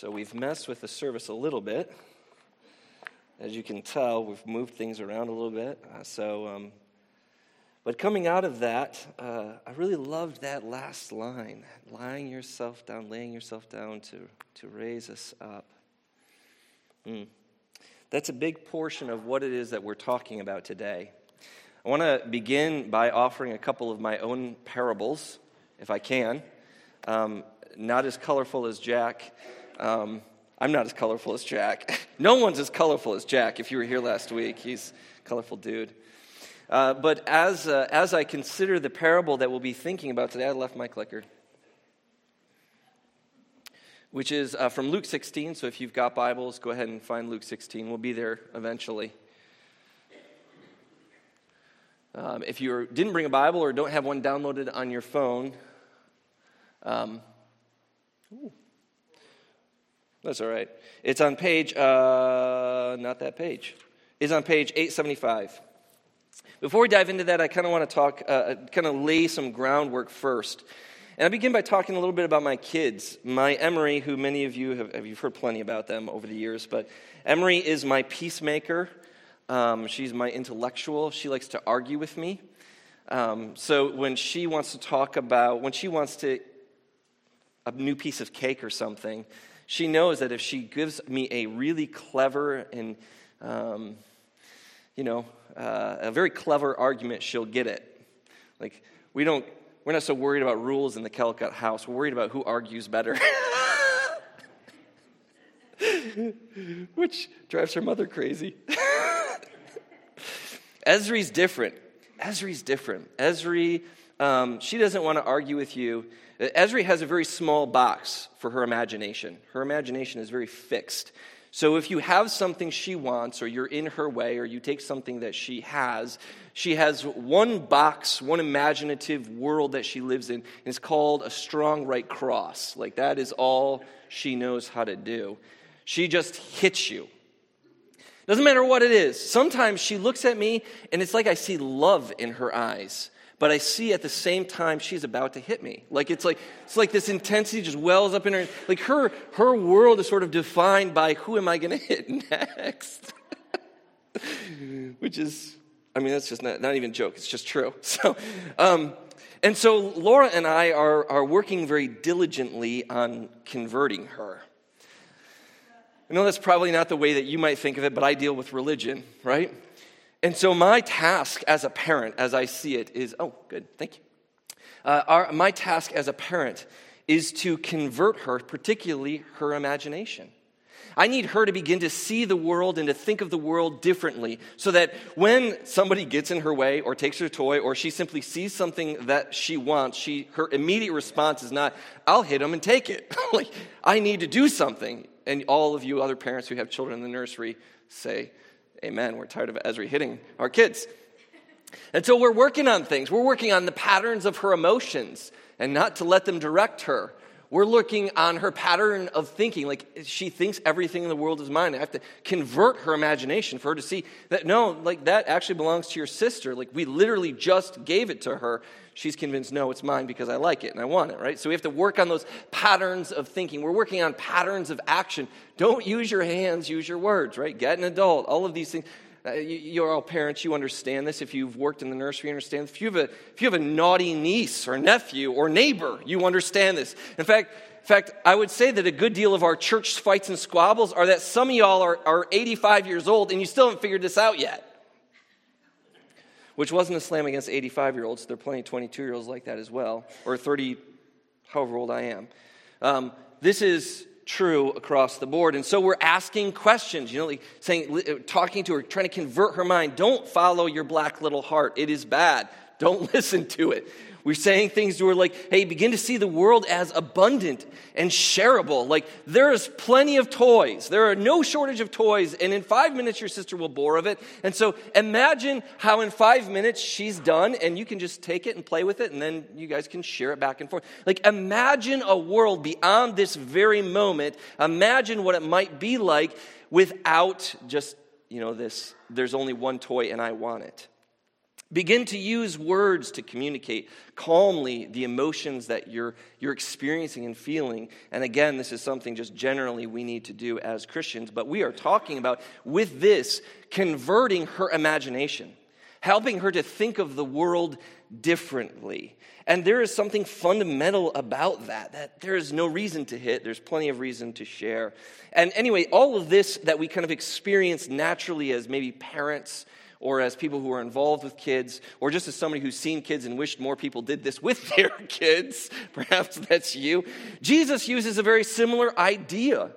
So we've messed with the service a little bit. As you can tell, we've moved things around a little bit. Uh, so, um, but coming out of that, uh, I really loved that last line lying yourself down, laying yourself down to, to raise us up. Mm. That's a big portion of what it is that we're talking about today. I want to begin by offering a couple of my own parables, if I can. Um, not as colorful as Jack. Um, I'm not as colorful as Jack. no one's as colorful as Jack. If you were here last week, he's a colorful dude. Uh, but as, uh, as I consider the parable that we'll be thinking about today, I left my clicker, which is uh, from Luke 16. So if you've got Bibles, go ahead and find Luke 16. We'll be there eventually. Um, if you didn't bring a Bible or don't have one downloaded on your phone, um, that's all right. It's on page, uh, not that page. It's on page 875. Before we dive into that, I kind of want to talk, uh, uh kind of lay some groundwork first. And I begin by talking a little bit about my kids. My Emery, who many of you have, you've heard plenty about them over the years, but Emery is my peacemaker. Um, she's my intellectual. She likes to argue with me. Um, so when she wants to talk about, when she wants to, a new piece of cake or something, she knows that if she gives me a really clever and, um, you know, uh, a very clever argument, she'll get it. Like, we don't, we're not so worried about rules in the Calcutta house. We're worried about who argues better. Which drives her mother crazy. Esri's different. Esri's different. Esri, um, she doesn't want to argue with you. Esri has a very small box for her imagination. Her imagination is very fixed. So if you have something she wants, or you're in her way, or you take something that she has, she has one box, one imaginative world that she lives in, and it's called a strong right cross. Like that is all she knows how to do. She just hits you. Doesn't matter what it is. Sometimes she looks at me, and it's like I see love in her eyes but I see at the same time she's about to hit me. Like it's like it's like this intensity just wells up in her. Like her her world is sort of defined by who am I going to hit next, which is I mean that's just not, not even a joke. It's just true. So. Um, and so Laura and I are, are working very diligently on converting her. I know that's probably not the way that you might think of it, but I deal with religion, right? And so, my task as a parent, as I see it, is oh, good, thank you. Uh, our, my task as a parent is to convert her, particularly her imagination. I need her to begin to see the world and to think of the world differently so that when somebody gets in her way or takes her toy or she simply sees something that she wants, she, her immediate response is not, I'll hit him and take it. like, I need to do something. And all of you other parents who have children in the nursery say, Amen. We're tired of Esri hitting our kids. And so we're working on things. We're working on the patterns of her emotions and not to let them direct her. We're looking on her pattern of thinking. Like she thinks everything in the world is mine. I have to convert her imagination for her to see that no, like that actually belongs to your sister. Like we literally just gave it to her. She's convinced, no, it's mine because I like it and I want it, right? So we have to work on those patterns of thinking. We're working on patterns of action. Don't use your hands, use your words, right? Get an adult, all of these things. Uh, you, are all parents, you understand this. If you've worked in the nursery, you understand. If you, have a, if you have a naughty niece or nephew or neighbor, you understand this. In fact, in fact, I would say that a good deal of our church fights and squabbles are that some of y'all are, are 85 years old and you still haven't figured this out yet. Which wasn't a slam against 85 year olds. There are plenty of 22 year olds like that as well, or 30, however old I am. Um, this is true across the board. And so we're asking questions, you know, like saying, uh, talking to her, trying to convert her mind. Don't follow your black little heart. It is bad. Don't listen to it. We're saying things to her like, hey, begin to see the world as abundant and shareable. Like, there is plenty of toys. There are no shortage of toys. And in five minutes, your sister will bore of it. And so imagine how in five minutes she's done and you can just take it and play with it and then you guys can share it back and forth. Like, imagine a world beyond this very moment. Imagine what it might be like without just, you know, this, there's only one toy and I want it. Begin to use words to communicate calmly the emotions that you're, you're experiencing and feeling. And again, this is something just generally we need to do as Christians, but we are talking about with this converting her imagination, helping her to think of the world differently. And there is something fundamental about that, that there is no reason to hit, there's plenty of reason to share. And anyway, all of this that we kind of experience naturally as maybe parents or as people who are involved with kids, or just as somebody who's seen kids and wished more people did this with their kids, perhaps that's you, Jesus uses a very similar idea.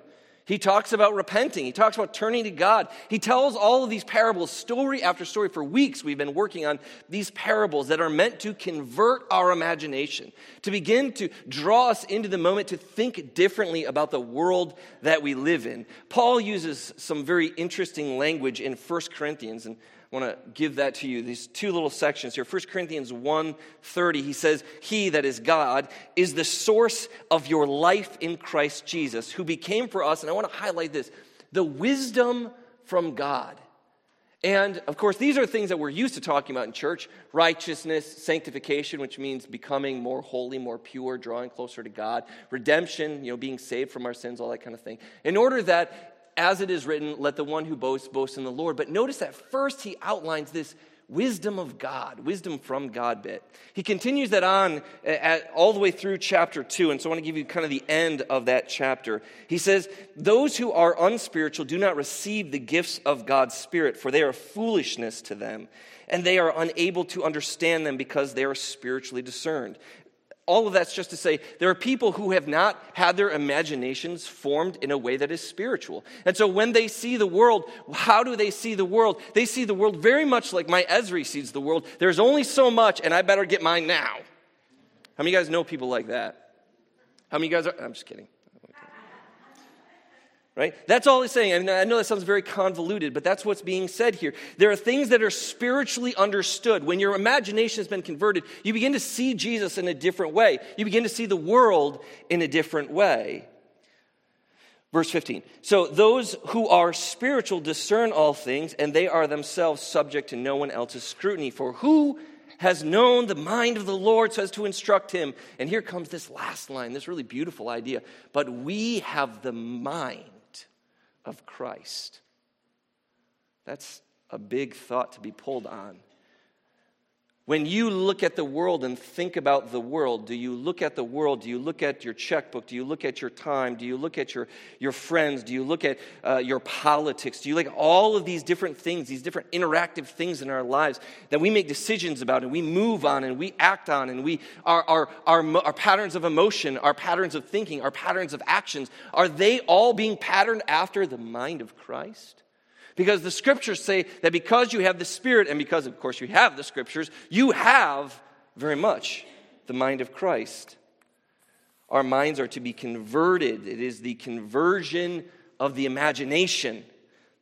He talks about repenting. He talks about turning to God. He tells all of these parables, story after story. For weeks, we've been working on these parables that are meant to convert our imagination, to begin to draw us into the moment, to think differently about the world that we live in. Paul uses some very interesting language in 1 Corinthians, and want to give that to you. These two little sections here. 1 Corinthians 1:30, he says, "He that is God is the source of your life in Christ Jesus, who became for us." And I want to highlight this, the wisdom from God. And of course, these are things that we're used to talking about in church righteousness, sanctification, which means becoming more holy, more pure, drawing closer to God, redemption, you know, being saved from our sins, all that kind of thing. In order that as it is written, let the one who boasts boast in the Lord. But notice that first he outlines this wisdom of God, wisdom from God bit. He continues that on at, all the way through chapter 2. And so I want to give you kind of the end of that chapter. He says, Those who are unspiritual do not receive the gifts of God's Spirit, for they are foolishness to them. And they are unable to understand them because they are spiritually discerned all of that's just to say there are people who have not had their imaginations formed in a way that is spiritual. And so when they see the world, how do they see the world? They see the world very much like my Esri sees the world. There's only so much, and I better get mine now. How many of you guys know people like that? How many of you guys are? I'm just kidding right? That's all he's saying. I, mean, I know that sounds very convoluted, but that's what's being said here. There are things that are spiritually understood. When your imagination has been converted, you begin to see Jesus in a different way. You begin to see the world in a different way. Verse 15. So those who are spiritual discern all things, and they are themselves subject to no one else's scrutiny. For who has known the mind of the Lord so as to instruct him? And here comes this last line, this really beautiful idea. But we have the mind of Christ. That's a big thought to be pulled on. When you look at the world and think about the world, do you look at the world? Do you look at your checkbook? Do you look at your time? Do you look at your, your friends? Do you look at uh, your politics? Do you look at all of these different things, these different interactive things in our lives that we make decisions about and we move on and we act on and we, our, our, our, our patterns of emotion, our patterns of thinking, our patterns of actions, are they all being patterned after the mind of Christ? Because the scriptures say that because you have the Spirit, and because, of course, you have the scriptures, you have very much the mind of Christ. Our minds are to be converted. It is the conversion of the imagination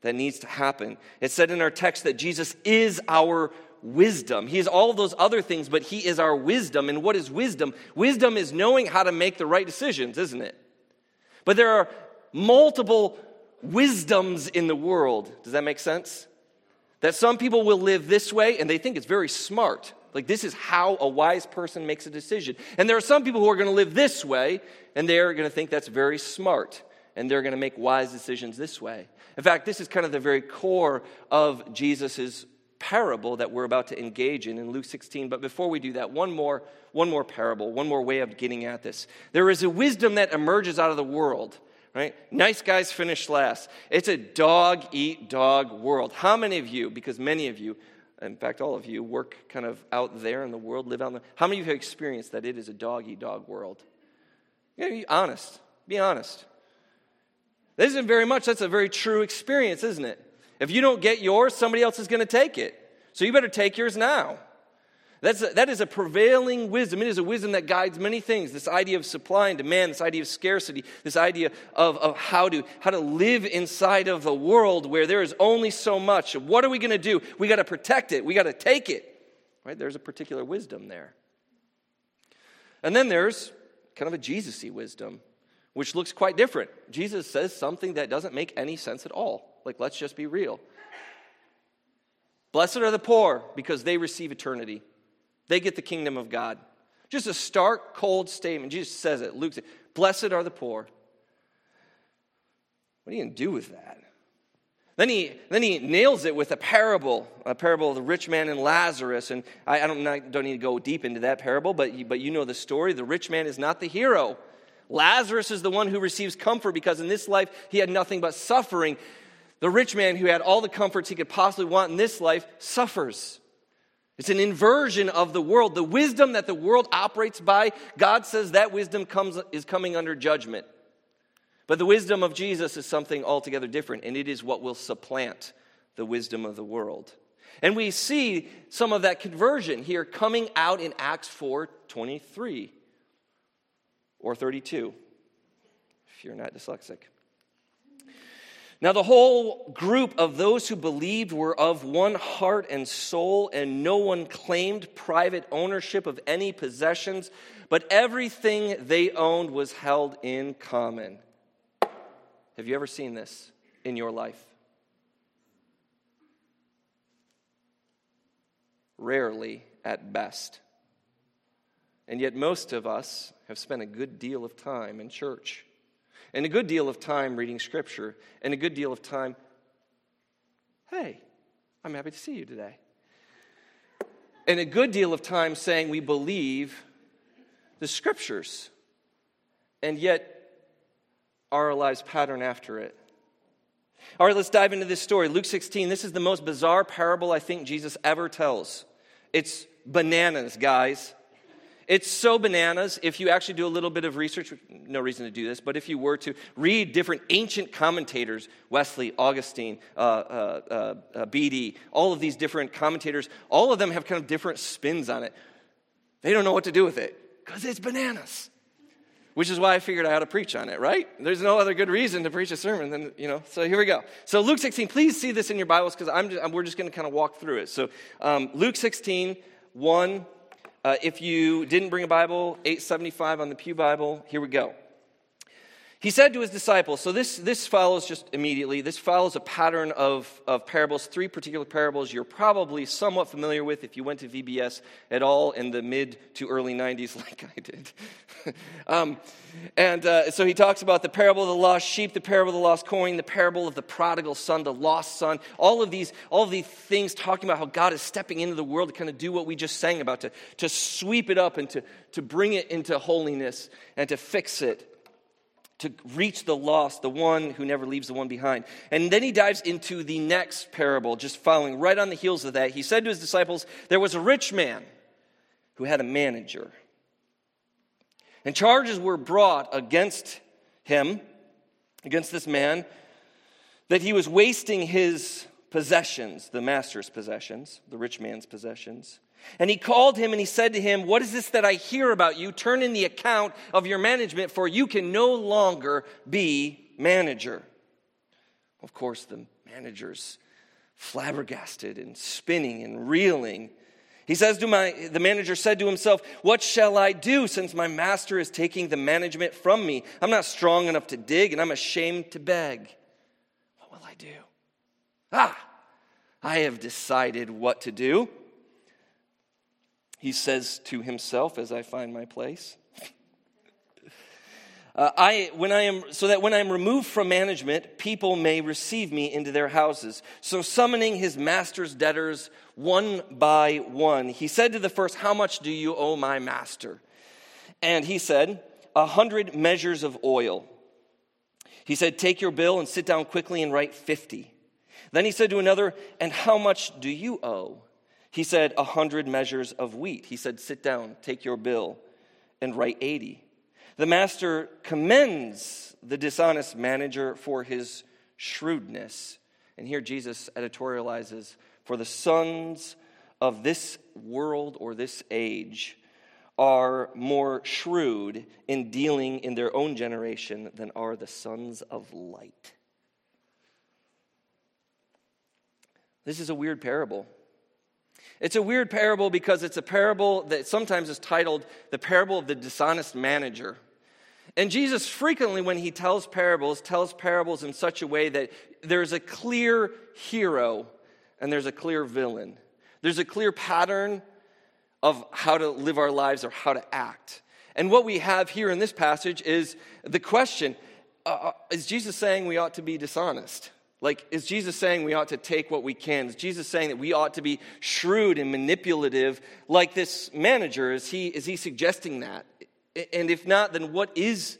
that needs to happen. It said in our text that Jesus is our wisdom. He is all of those other things, but He is our wisdom. And what is wisdom? Wisdom is knowing how to make the right decisions, isn't it? But there are multiple wisdoms in the world. Does that make sense? That some people will live this way and they think it's very smart. Like, this is how a wise person makes a decision. And there are some people who are going to live this way and they're going to think that's very smart and they're going to make wise decisions this way. In fact, this is kind of the very core of Jesus' parable that we're about to engage in in Luke 16. But before we do that, one more, one more parable, one more way of getting at this. There is a wisdom that emerges out of the world right? Nice guys finish last. It's a dog eat dog world. How many of you, because many of you, in fact, all of you, work kind of out there in the world, live out there, how many of you have experienced that it is a dog eat dog world? You gotta be honest. Be honest. This isn't very much, that's a very true experience, isn't it? If you don't get yours, somebody else is going to take it. So you better take yours now. That's a, that is a prevailing wisdom. It is a wisdom that guides many things. This idea of supply and demand, this idea of scarcity, this idea of, of how, to, how to live inside of a world where there is only so much. What are we going to do? We got to protect it. We got to take it. Right? There's a particular wisdom there. And then there's kind of a Jesus y wisdom, which looks quite different. Jesus says something that doesn't make any sense at all. Like, let's just be real. Blessed are the poor because they receive eternity. They get the kingdom of God. Just a stark, cold statement. Jesus says it. Luke says, Blessed are the poor. What are you going to do with that? Then he, then he nails it with a parable, a parable of the rich man and Lazarus. And I, I don't, not, don't need to go deep into that parable, but you, but you know the story. The rich man is not the hero. Lazarus is the one who receives comfort because in this life he had nothing but suffering. The rich man who had all the comforts he could possibly want in this life suffers. It's an inversion of the world. The wisdom that the world operates by, God says that wisdom comes, is coming under judgment. But the wisdom of Jesus is something altogether different, and it is what will supplant the wisdom of the world. And we see some of that conversion here coming out in Acts 4 23 or 32, if you're not dyslexic. Now, the whole group of those who believed were of one heart and soul, and no one claimed private ownership of any possessions, but everything they owned was held in common. Have you ever seen this in your life? Rarely at best. And yet, most of us have spent a good deal of time in church, and a good deal of time reading scripture, and a good deal of time, hey, I'm happy to see you today. And a good deal of time saying we believe the scriptures. And yet, our lives pattern after it. All right, let's dive into this story. Luke 16, this is the most bizarre parable I think Jesus ever tells. It's bananas, guys. It's so bananas. If you actually do a little bit of research, no reason to do this, but if you were to read different ancient commentators, Wesley, Augustine, uh, uh, uh, uh Bede, all of these different commentators, all of them have kind of different spins on it. They don't know what to do with it because it's bananas which is why I figured I ought to preach on it, right? There's no other good reason to preach a sermon than, you know. So here we go. So Luke 16, please see this in your Bibles because I'm, we're just going to kind of walk through it. So um, Luke 16, 1. Uh, if you didn't bring a Bible, 875 on the Pew Bible, here we go. He said to his disciples, so this, this follows just immediately, this follows a pattern of, of parables, three particular parables you're probably somewhat familiar with if you went to VBS at all in the mid to early 90s, like I did. um, and uh, so he talks about the parable of the lost sheep, the parable of the lost coin, the parable of the prodigal son, the lost son, all of these, all of these things talking about how God is stepping into the world to kind of do what we just sang about, to, to sweep it up and to, to bring it into holiness and to fix it to reach the lost, the one who never leaves the one behind. And then he dives into the next parable, just following right on the heels of that. He said to his disciples, There was a rich man who had a manager. And charges were brought against him, against this man, that he was wasting his possessions, the master's possessions, the rich man's possessions. And he called him and he said to him, What is this that I hear about you? Turn in the account of your management, for you can no longer be manager. Of course, the manager's flabbergasted and spinning and reeling. He says to my, the manager said to himself, What shall I do since my master is taking the management from me? I'm not strong enough to dig and I'm ashamed to beg. What will I do? Ah, I have decided what to do he says to himself as I find my place. Uh, I, when I am, so that when I am removed from management, people may receive me into their houses. So, summoning his master's debtors one by one, he said to the first, How much do you owe my master? And he said, A hundred measures of oil. He said, Take your bill and sit down quickly and write 50. Then he said to another, And how much do you owe? He said, A hundred measures of wheat. He said, Sit down, take your bill, and write 80. The master commends the dishonest manager for his shrewdness. And here Jesus editorializes For the sons of this world or this age are more shrewd in dealing in their own generation than are the sons of light. This is a weird parable. It's a weird parable because it's a parable that sometimes is titled the parable of the dishonest manager. And Jesus frequently, when he tells parables, tells parables in such a way that there's a clear hero and there's a clear villain. There's a clear pattern of how to live our lives or how to act. And what we have here in this passage is the question uh, uh, Is Jesus saying we ought to be dishonest? Like, is Jesus saying we ought to take what we can? Is Jesus saying that we ought to be shrewd and manipulative like this manager? Is he, is he suggesting that? And if not, then what is,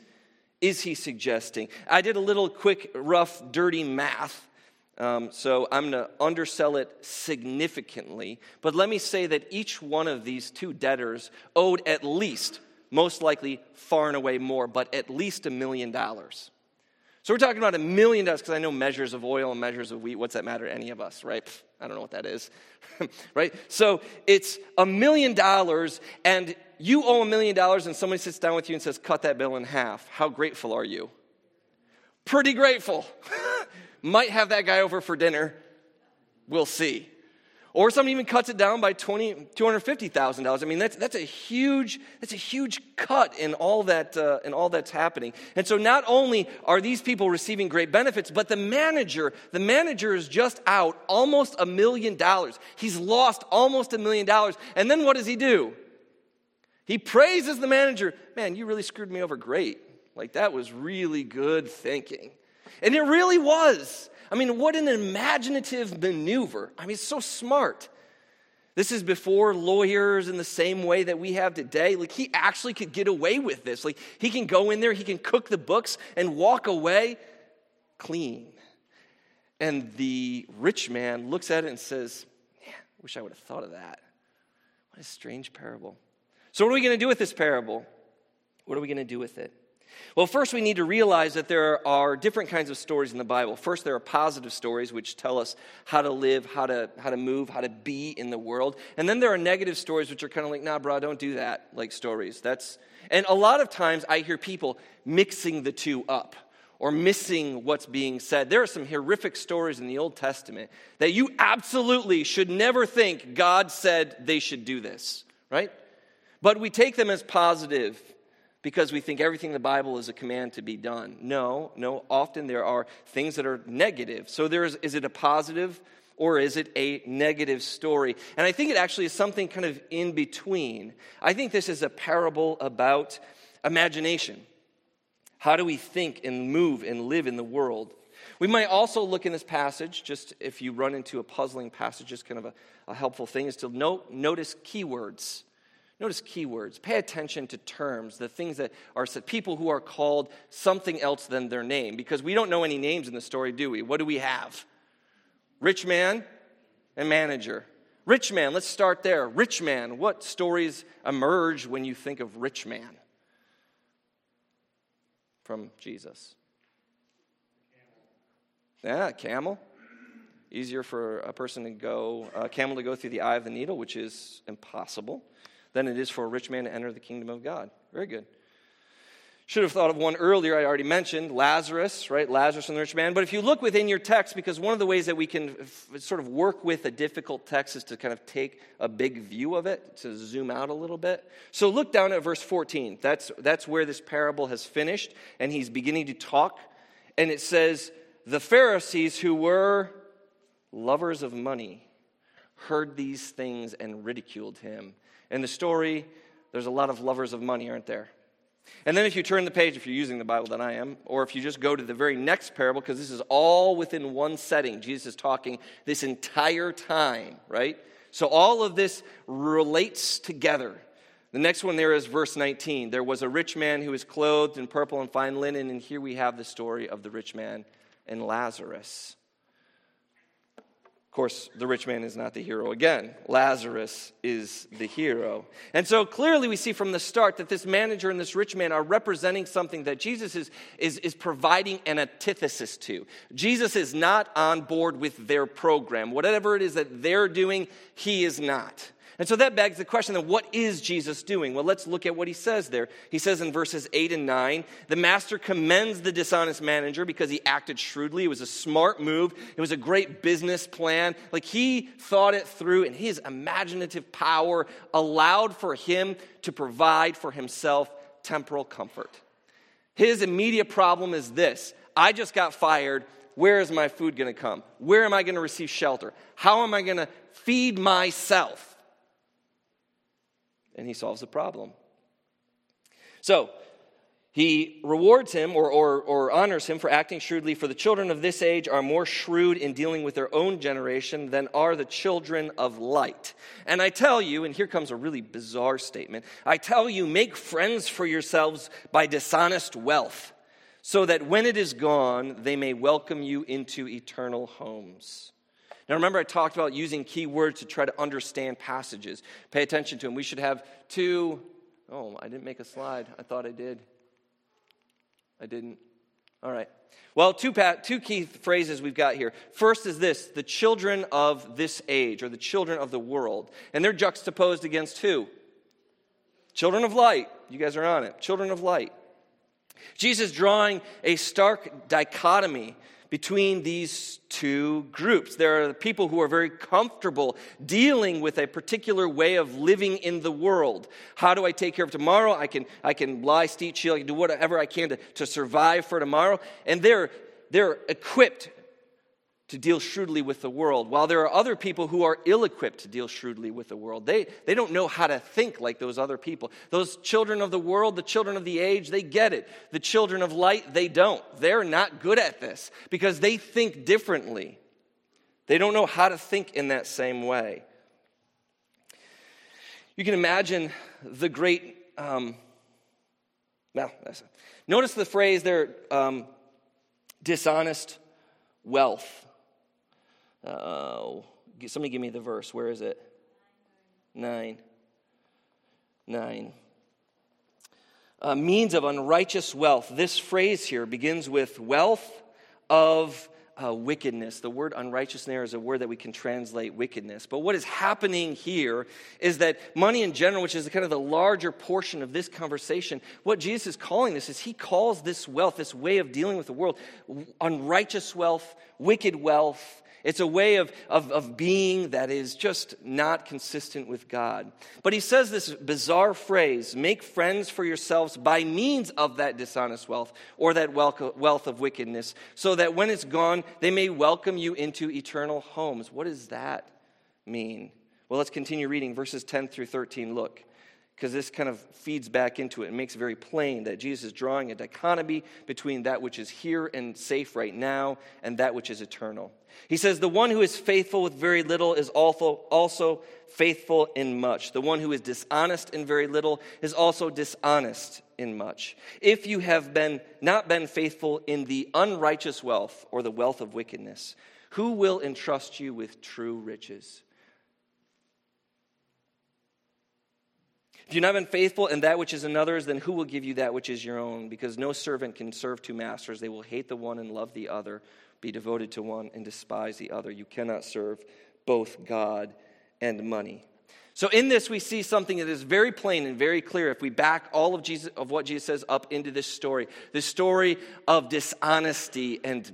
is he suggesting? I did a little quick, rough, dirty math. Um, so I'm going to undersell it significantly. But let me say that each one of these two debtors owed at least, most likely far and away more, but at least a million dollars. So we're talking about a million dollars because I know measures of oil and measures of wheat. What's that matter to any of us, right? I don't know what that is, right? So it's a million dollars, and you owe a million dollars, and somebody sits down with you and says, Cut that bill in half. How grateful are you? Pretty grateful. Might have that guy over for dinner. We'll see. Or somebody even cuts it down by $20, $250,000. I mean, that's, that's, a huge, that's a huge cut in all, that, uh, in all that's happening. And so not only are these people receiving great benefits, but the manager, the manager is just out almost a million dollars. He's lost almost a million dollars. And then what does he do? He praises the manager. Man, you really screwed me over great. Like, that was really good thinking. And it really was. I mean, what an imaginative maneuver. I mean, so smart. This is before lawyers in the same way that we have today. Like, he actually could get away with this. Like, he can go in there, he can cook the books, and walk away clean. And the rich man looks at it and says, I wish I would have thought of that. What a strange parable. So, what are we going to do with this parable? What are we going to do with it? Well, first, we need to realize that there are different kinds of stories in the Bible. First, there are positive stories which tell us how to live, how to, how to move, how to be in the world. And then there are negative stories which are kind of like, nah, bro, don't do that, like stories. That's, and a lot of times I hear people mixing the two up or missing what's being said. There are some horrific stories in the Old Testament that you absolutely should never think God said they should do this, right? But we take them as positive because we think everything in the Bible is a command to be done. No, no, often there are things that are negative. So there's is it a positive or is it a negative story? And I think it actually is something kind of in between. I think this is a parable about imagination. How do we think and move and live in the world? We might also look in this passage, just if you run into a puzzling passage, just kind of a, a helpful thing is to note, notice keywords. Notice keywords. Pay attention to terms, the things that are said. People who are called something else than their name, because we don't know any names in the story, do we? What do we have? Rich man and manager. Rich man, let's start there. Rich man, what stories emerge when you think of rich man? From Jesus. Yeah, camel. Easier for a person to go, a camel to go through the eye of the needle, which is impossible than it is for a rich man to enter the kingdom of God. Very good. Should have thought of one earlier, I already mentioned Lazarus, right? Lazarus and the rich man. But if you look within your text, because one of the ways that we can f- sort of work with a difficult text is to kind of take a big view of it, to zoom out a little bit. So look down at verse 14. That's, that's where this parable has finished, and he's beginning to talk. And it says, The Pharisees who were lovers of money heard these things and ridiculed him. In the story, there's a lot of lovers of money, aren't there? And then if you turn the page, if you're using the Bible that I am, or if you just go to the very next parable, because this is all within one setting, Jesus is talking this entire time, right? So all of this relates together. The next one there is verse 19. There was a rich man who was clothed in purple and fine linen, and here we have the story of the rich man and Lazarus. Of course, the rich man is not the hero again. Lazarus is the hero. And so clearly, we see from the start that this manager and this rich man are representing something that Jesus is, is, is providing an antithesis to. Jesus is not on board with their program. Whatever it is that they're doing, he is not. And so that begs the question then, what is Jesus doing? Well, let's look at what he says there. He says in verses 8 and 9 the master commends the dishonest manager because he acted shrewdly. It was a smart move, it was a great business plan. Like he thought it through, and his imaginative power allowed for him to provide for himself temporal comfort. His immediate problem is this I just got fired. where is my food going to come? Where am I going to receive shelter? How am I going to feed myself? And he solves the problem. So, he rewards him or, or, or, honors him for acting shrewdly, for the children of this age are more shrewd in dealing with their own generation than are the children of light. And I tell you, and here comes a really bizarre statement I tell you, make friends for yourselves by dishonest wealth, so that when it is gone, they may welcome you into eternal homes. Now, remember, I talked about using key words to try to understand passages. Pay attention to them. We should have two. Oh, I didn't make a slide. I thought I did. I didn't. All right. Well, two, two key phrases we've got here. First is this the children of this age, or the children of the world. And they're juxtaposed against who? Children of light. You guys are on it. Children of light. Jesus drawing a stark dichotomy between these two groups. There are people who are very comfortable dealing with a particular way of living in the world. How do I take care of tomorrow? I can, I can lie, steal, cheat, I can do whatever I can to, to survive for tomorrow. And they're, they're equipped to deal shrewdly with the world, while there are other people who are ill equipped to deal shrewdly with the world. They, they don't know how to think like those other people. Those children of the world, the children of the age, they get it. The children of light, they don't. They're not good at this because they think differently. They don't know how to think in that same way. You can imagine the great, um, well, notice the phrase there um, dishonest wealth. Oh, somebody give me the verse. Where is it? Nine. Nine. Uh, means of unrighteous wealth. This phrase here begins with wealth of uh, wickedness. The word unrighteous there is a word that we can translate wickedness. But what is happening here is that money in general, which is kind of the larger portion of this conversation, what Jesus is calling this is he calls this wealth, this way of dealing with the world, unrighteous wealth, wicked wealth, it's a way of, of, of being that is just not consistent with God. But he says this bizarre phrase make friends for yourselves by means of that dishonest wealth or that wealth of wickedness, so that when it's gone, they may welcome you into eternal homes. What does that mean? Well, let's continue reading verses 10 through 13. Look because this kind of feeds back into it and makes it very plain that Jesus is drawing a dichotomy between that which is here and safe right now and that which is eternal. He says, The one who is faithful with very little is also, faithful in much. The one who is dishonest in very little is also dishonest in much. If you have been, not been faithful in the unrighteous wealth or the wealth of wickedness, who will entrust you with true riches? If you've not been faithful in that which is another's, then who will give you that which is your own? Because no servant can serve two masters. They will hate the one and love the other, be devoted to one and despise the other. You cannot serve both God and money. So in this we see something that is very plain and very clear if we back all of Jesus of what Jesus says up into this story. This story of dishonesty and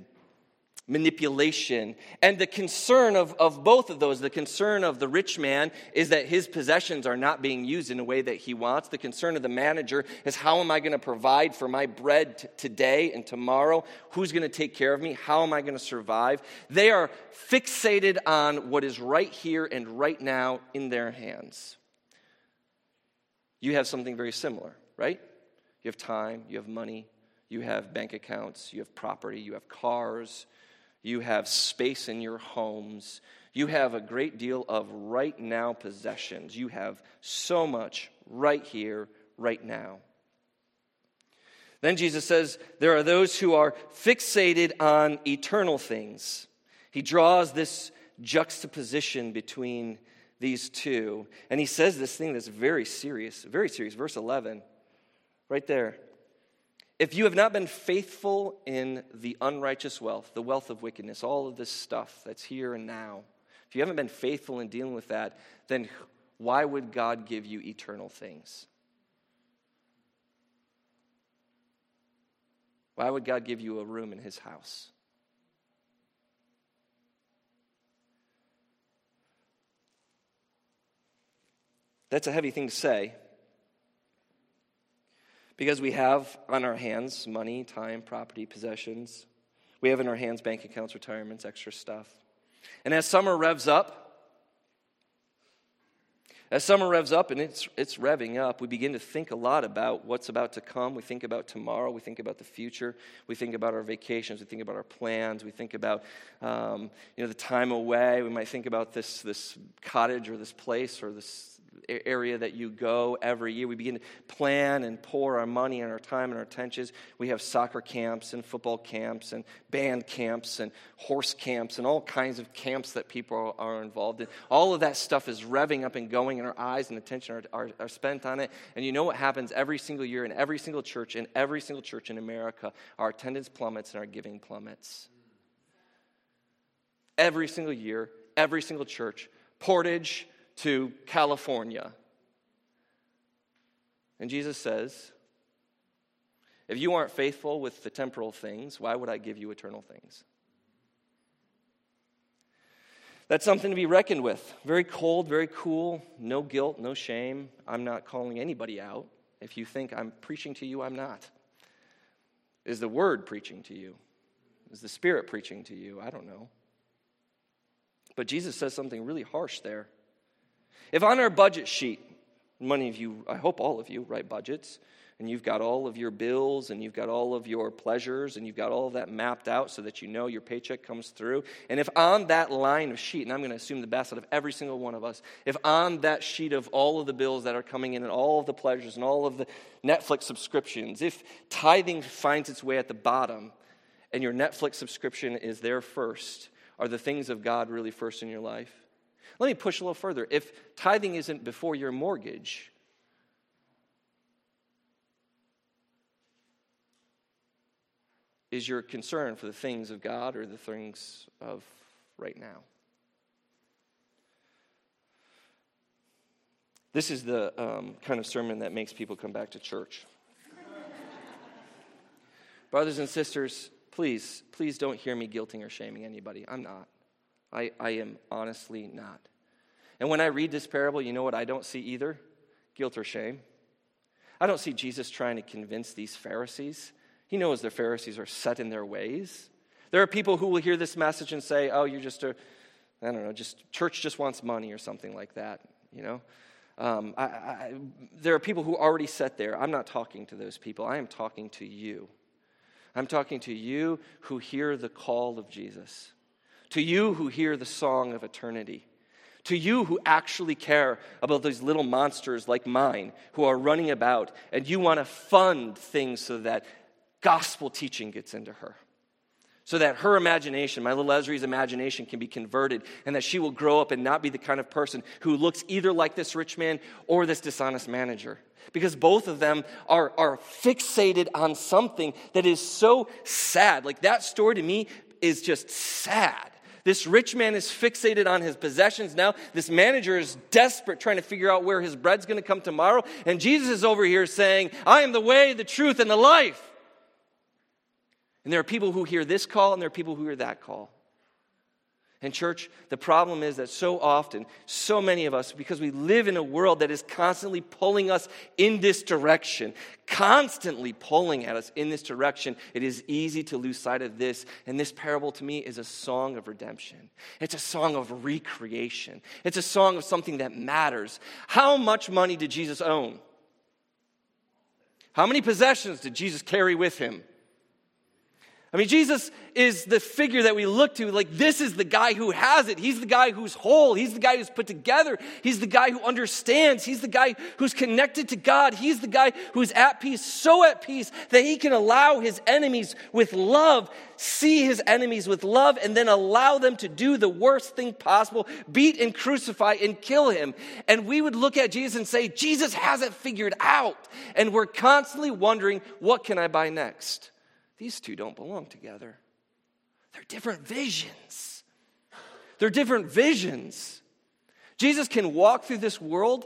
manipulation. And the concern of, of both of those, the concern of the rich man is that his possessions are not being used in a way that he wants. The concern of the manager is how am I going to provide for my bread t- today and tomorrow? Who's going to take care of me? How am I going to survive? They are fixated on what is right here and right now in their hands. You have something very similar, right? You have time, you have money, you have bank accounts, you have property, you have cars, you have space in your homes. You have a great deal of right now possessions. You have so much right here, right now. Then Jesus says there are those who are fixated on eternal things. He draws this juxtaposition between these two. And he says this thing that's very serious, very serious. Verse 11, right there. If you have not been faithful in the unrighteous wealth, the wealth of wickedness, all of this stuff that's here and now, if you haven't been faithful in dealing with that, then why would God give you eternal things? Why would God give you a room in his house? That's a heavy thing to say, because we have on our hands money, time, property, possessions. We have in our hands bank accounts, retirements, extra stuff. And as summer revs up, as summer revs up and it's, it's revving up, we begin to think a lot about what's about to come. We think about tomorrow. We think about the future. We think about our vacations. We think about our plans. We think about um, you know, the time away. We might think about this, this cottage or this place or this area that you go every year. We begin to plan and pour our money and our time and our attentions. We have soccer camps and football camps and band camps and horse camps and all kinds of camps that people are involved in. All of that stuff is revving up and going, and our eyes and attention are, are, are spent on it. And you know what happens every single year in every single church, in every single church in America? Our attendance plummets and our giving plummets. Every single year, every single church. Portage, to California. And Jesus says, If you aren't faithful with the temporal things, why would I give you eternal things? That's something to be reckoned with. Very cold, very cool, no guilt, no shame. I'm not calling anybody out. If you think I'm preaching to you, I'm not. Is the word preaching to you? Is the Spirit preaching to you? I don't know. But Jesus says something really harsh there. If on our budget sheet, many of you, I hope all of you, write budgets, and you've got all of your bills and you've got all of your pleasures and you've got all of that mapped out so that you know your paycheck comes through. And if on that line of sheet, and I'm going to assume the best out of every single one of us, if on that sheet of all of the bills that are coming in and all of the pleasures and all of the Netflix subscriptions, if tithing finds its way at the bottom and your Netflix subscription is there first, are the things of God really first in your life? Let me push a little further. If tithing isn't before your mortgage, is your concern for the things of God or the things of right now? This is the um, kind of sermon that makes people come back to church. Brothers and sisters, please, please don't hear me guilting or shaming anybody. I'm not. I, I am honestly not. And when I read this parable, you know what I don't see either? Guilt or shame. I don't see Jesus trying to convince these Pharisees. He knows the Pharisees are set in their ways. There are people who will hear this message and say, oh, you're just a, I don't know, just church just wants money or something like that, you know? Um, I, I, there are people who already set there. I'm not talking to those people. I am talking to you. I'm talking to you who hear the call of Jesus, to you who hear the song of eternity, to you who actually care about those little monsters like mine who are running about and you want to fund things so that gospel teaching gets into her. So that her imagination, my little Esri's imagination, can be converted and that she will grow up and not be the kind of person who looks either like this rich man or this dishonest manager. Because both of them are, are fixated on something that is so sad. Like that story to me is just sad. This rich man is fixated on his possessions now. This manager is desperate trying to figure out where his bread's going to come tomorrow. And Jesus is over here saying, I am the way, the truth, and the life. And there are people who hear this call and there are people who hear that call. And, church, the problem is that so often, so many of us, because we live in a world that is constantly pulling us in this direction, constantly pulling at us in this direction, it is easy to lose sight of this. And this parable to me is a song of redemption. It's a song of recreation. It's a song of something that matters. How much money did Jesus own? How many possessions did Jesus carry with him? I mean, Jesus is the figure that we look to. Like, this is the guy who has it. He's the guy who's whole. He's the guy who's put together. He's the guy who understands. He's the guy who's connected to God. He's the guy who's at peace, so at peace that he can allow his enemies with love, see his enemies with love, and then allow them to do the worst thing possible beat and crucify and kill him. And we would look at Jesus and say, Jesus has it figured out. And we're constantly wondering, what can I buy next? These two don't belong together. They're different visions. They're different visions. Jesus can walk through this world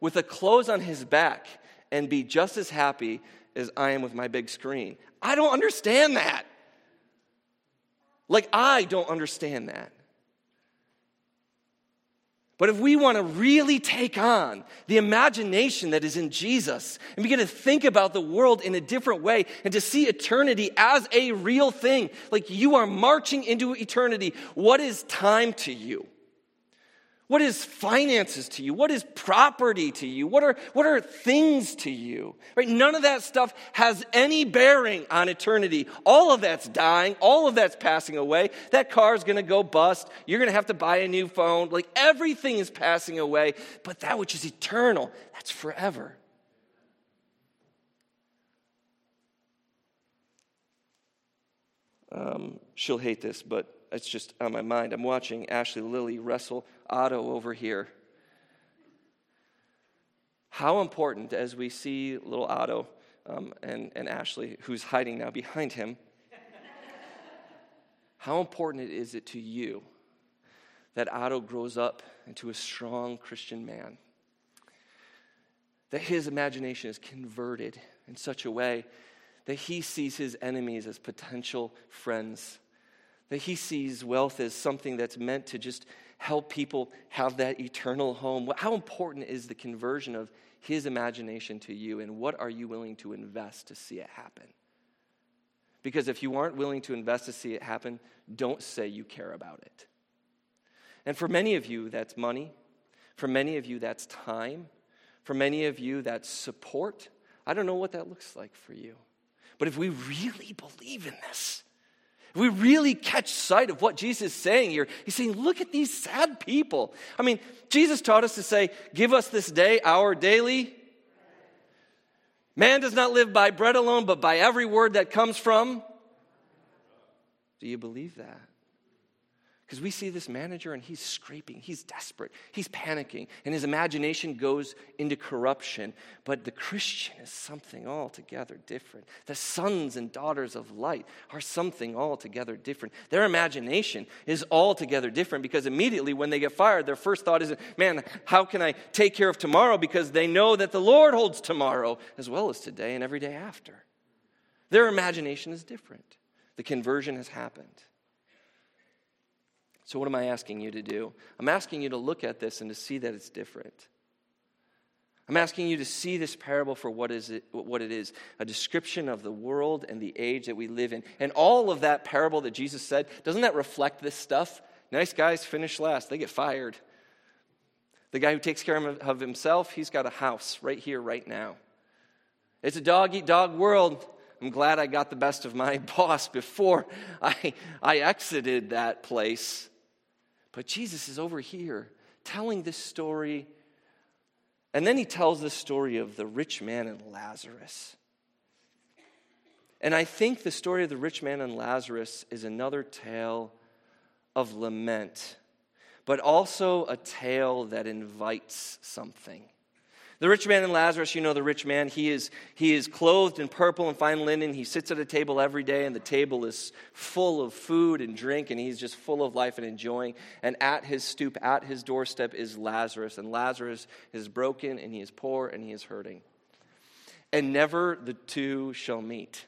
with a clothes on his back and be just as happy as I am with my big screen. I don't understand that. Like, I don't understand that. But if we want to really take on the imagination that is in Jesus and begin to think about the world in a different way and to see eternity as a real thing, like you are marching into eternity, what is time to you? What is finances to you? What is property to you? What are, what are things to you? Right? None of that stuff has any bearing on eternity. All of that's dying. All of that's passing away. That car is going to go bust. You're going to have to buy a new phone. Like everything is passing away. But that which is eternal, that's forever. Um, she'll hate this, but it's just on my mind. I'm watching Ashley Lilly wrestle Otto over here. How important, as we see little Otto um, and, and Ashley, who's hiding now behind him, how important is it to you that Otto grows up into a strong Christian man? That his imagination is converted in such a way that he sees his enemies as potential friends that he sees wealth as something that's meant to just help people have that eternal home. How important is the conversion of his imagination to you, and what are you willing to invest to see it happen? Because if you aren't willing to invest to see it happen, don't say you care about it. And for many of you, that's money. For many of you, that's time. For many of you, that's support. I don't know what that looks like for you. But if we really believe in this, if we really catch sight of what Jesus is saying here, he's saying, look at these sad people. I mean, Jesus taught us to say, give us this day our daily. Man does not live by bread alone, but by every word that comes from. Do you believe that? Because we see this manager and he's scraping, he's desperate, he's panicking, and his imagination goes into corruption. But the Christian is something altogether different. The sons and daughters of light are something altogether different. Their imagination is altogether different because immediately when they get fired, their first thought is, man, how can I take care of tomorrow? Because they know that the Lord holds tomorrow as well as today and every day after. Their imagination is different. The conversion has happened. So, what am I asking you to do? I'm asking you to look at this and to see that it's different. I'm asking you to see this parable for what, is it, what it is a description of the world and the age that we live in. And all of that parable that Jesus said, doesn't that reflect this stuff? Nice guys finish last, they get fired. The guy who takes care of himself, he's got a house right here, right now. It's a dog eat dog world. I'm glad I got the best of my boss before I, I exited that place. But Jesus is over here telling this story. And then he tells the story of the rich man and Lazarus. And I think the story of the rich man and Lazarus is another tale of lament, but also a tale that invites something. The rich man and Lazarus, you know the rich man, he is, he is clothed in purple and fine linen. He sits at a table every day, and the table is full of food and drink, and he's just full of life and enjoying. And at his stoop, at his doorstep, is Lazarus. And Lazarus is broken, and he is poor, and he is hurting. And never the two shall meet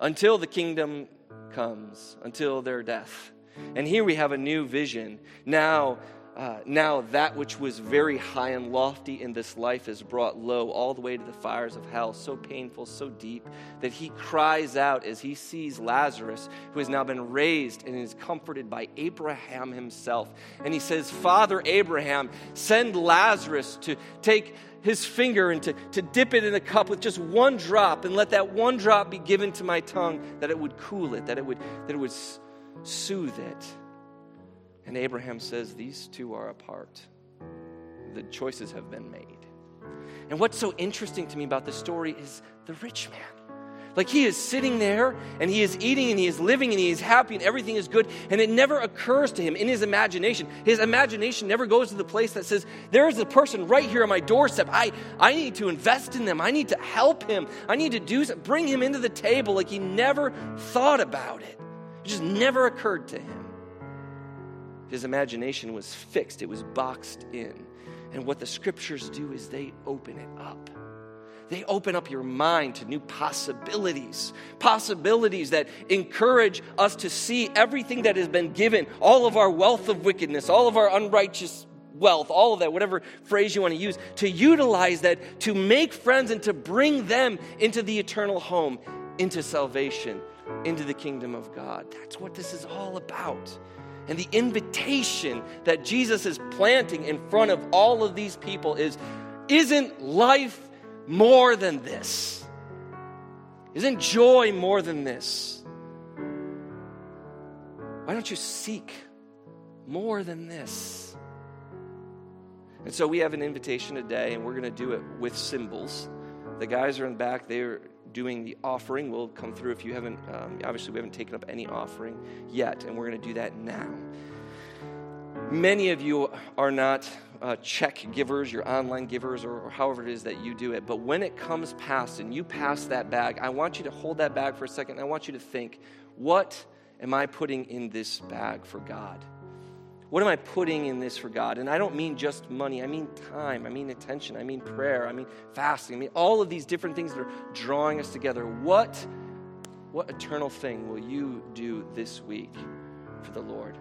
until the kingdom comes, until their death. And here we have a new vision. Now, uh, now that which was very high and lofty in this life is brought low all the way to the fires of hell, so painful, so deep, that he cries out as he sees Lazarus, who has now been raised and is comforted by Abraham himself. And he says, Father Abraham, send Lazarus to take his finger and to, to dip it in a cup with just one drop and let that one drop be given to my tongue, that it would cool it, that it would, that it would soothe it. And Abraham says, These two are apart. The choices have been made. And what's so interesting to me about this story is the rich man. Like he is sitting there and he is eating and he is living and he is happy and everything is good. And it never occurs to him in his imagination. His imagination never goes to the place that says, There is a person right here on my doorstep. I, I need to invest in them. I need to help him. I need to do. Bring him into the table. Like he never thought about it. It just never occurred to him. His imagination was fixed, it was boxed in. And what the scriptures do is they open it up. They open up your mind to new possibilities, possibilities that encourage us to see everything that has been given, all of our wealth of wickedness, all of our unrighteous wealth, all of that, whatever phrase you want to use, to utilize that to make friends and to bring them into the eternal home, into salvation, into the kingdom of God. That's what this is all about. And the invitation that Jesus is planting in front of all of these people is isn't life more than this? Isn't joy more than this? Why don't you seek more than this? And so we have an invitation today, and we're going to do it with symbols. The guys are in the back, they're doing the offering. We'll come through if you haven't, um, obviously, we haven't taken up any offering yet, and we're going to do that now. Many of you are not uh, check givers, your online givers, or, or however it is that you do it. But when it comes past and you pass that bag, I want you to hold that bag for a second. I want you to think, what am I putting in this bag for God? What am I putting in this for God? And I don't mean just money. I mean time. I mean attention. I mean prayer. I mean fasting. I mean all of these different things that are drawing us together. What, what eternal thing will you do this week for the Lord?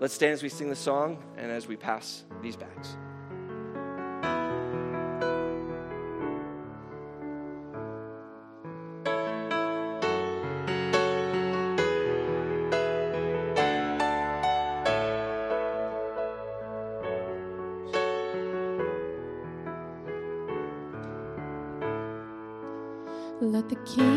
Let's stand as we sing the song and as we pass these bags. King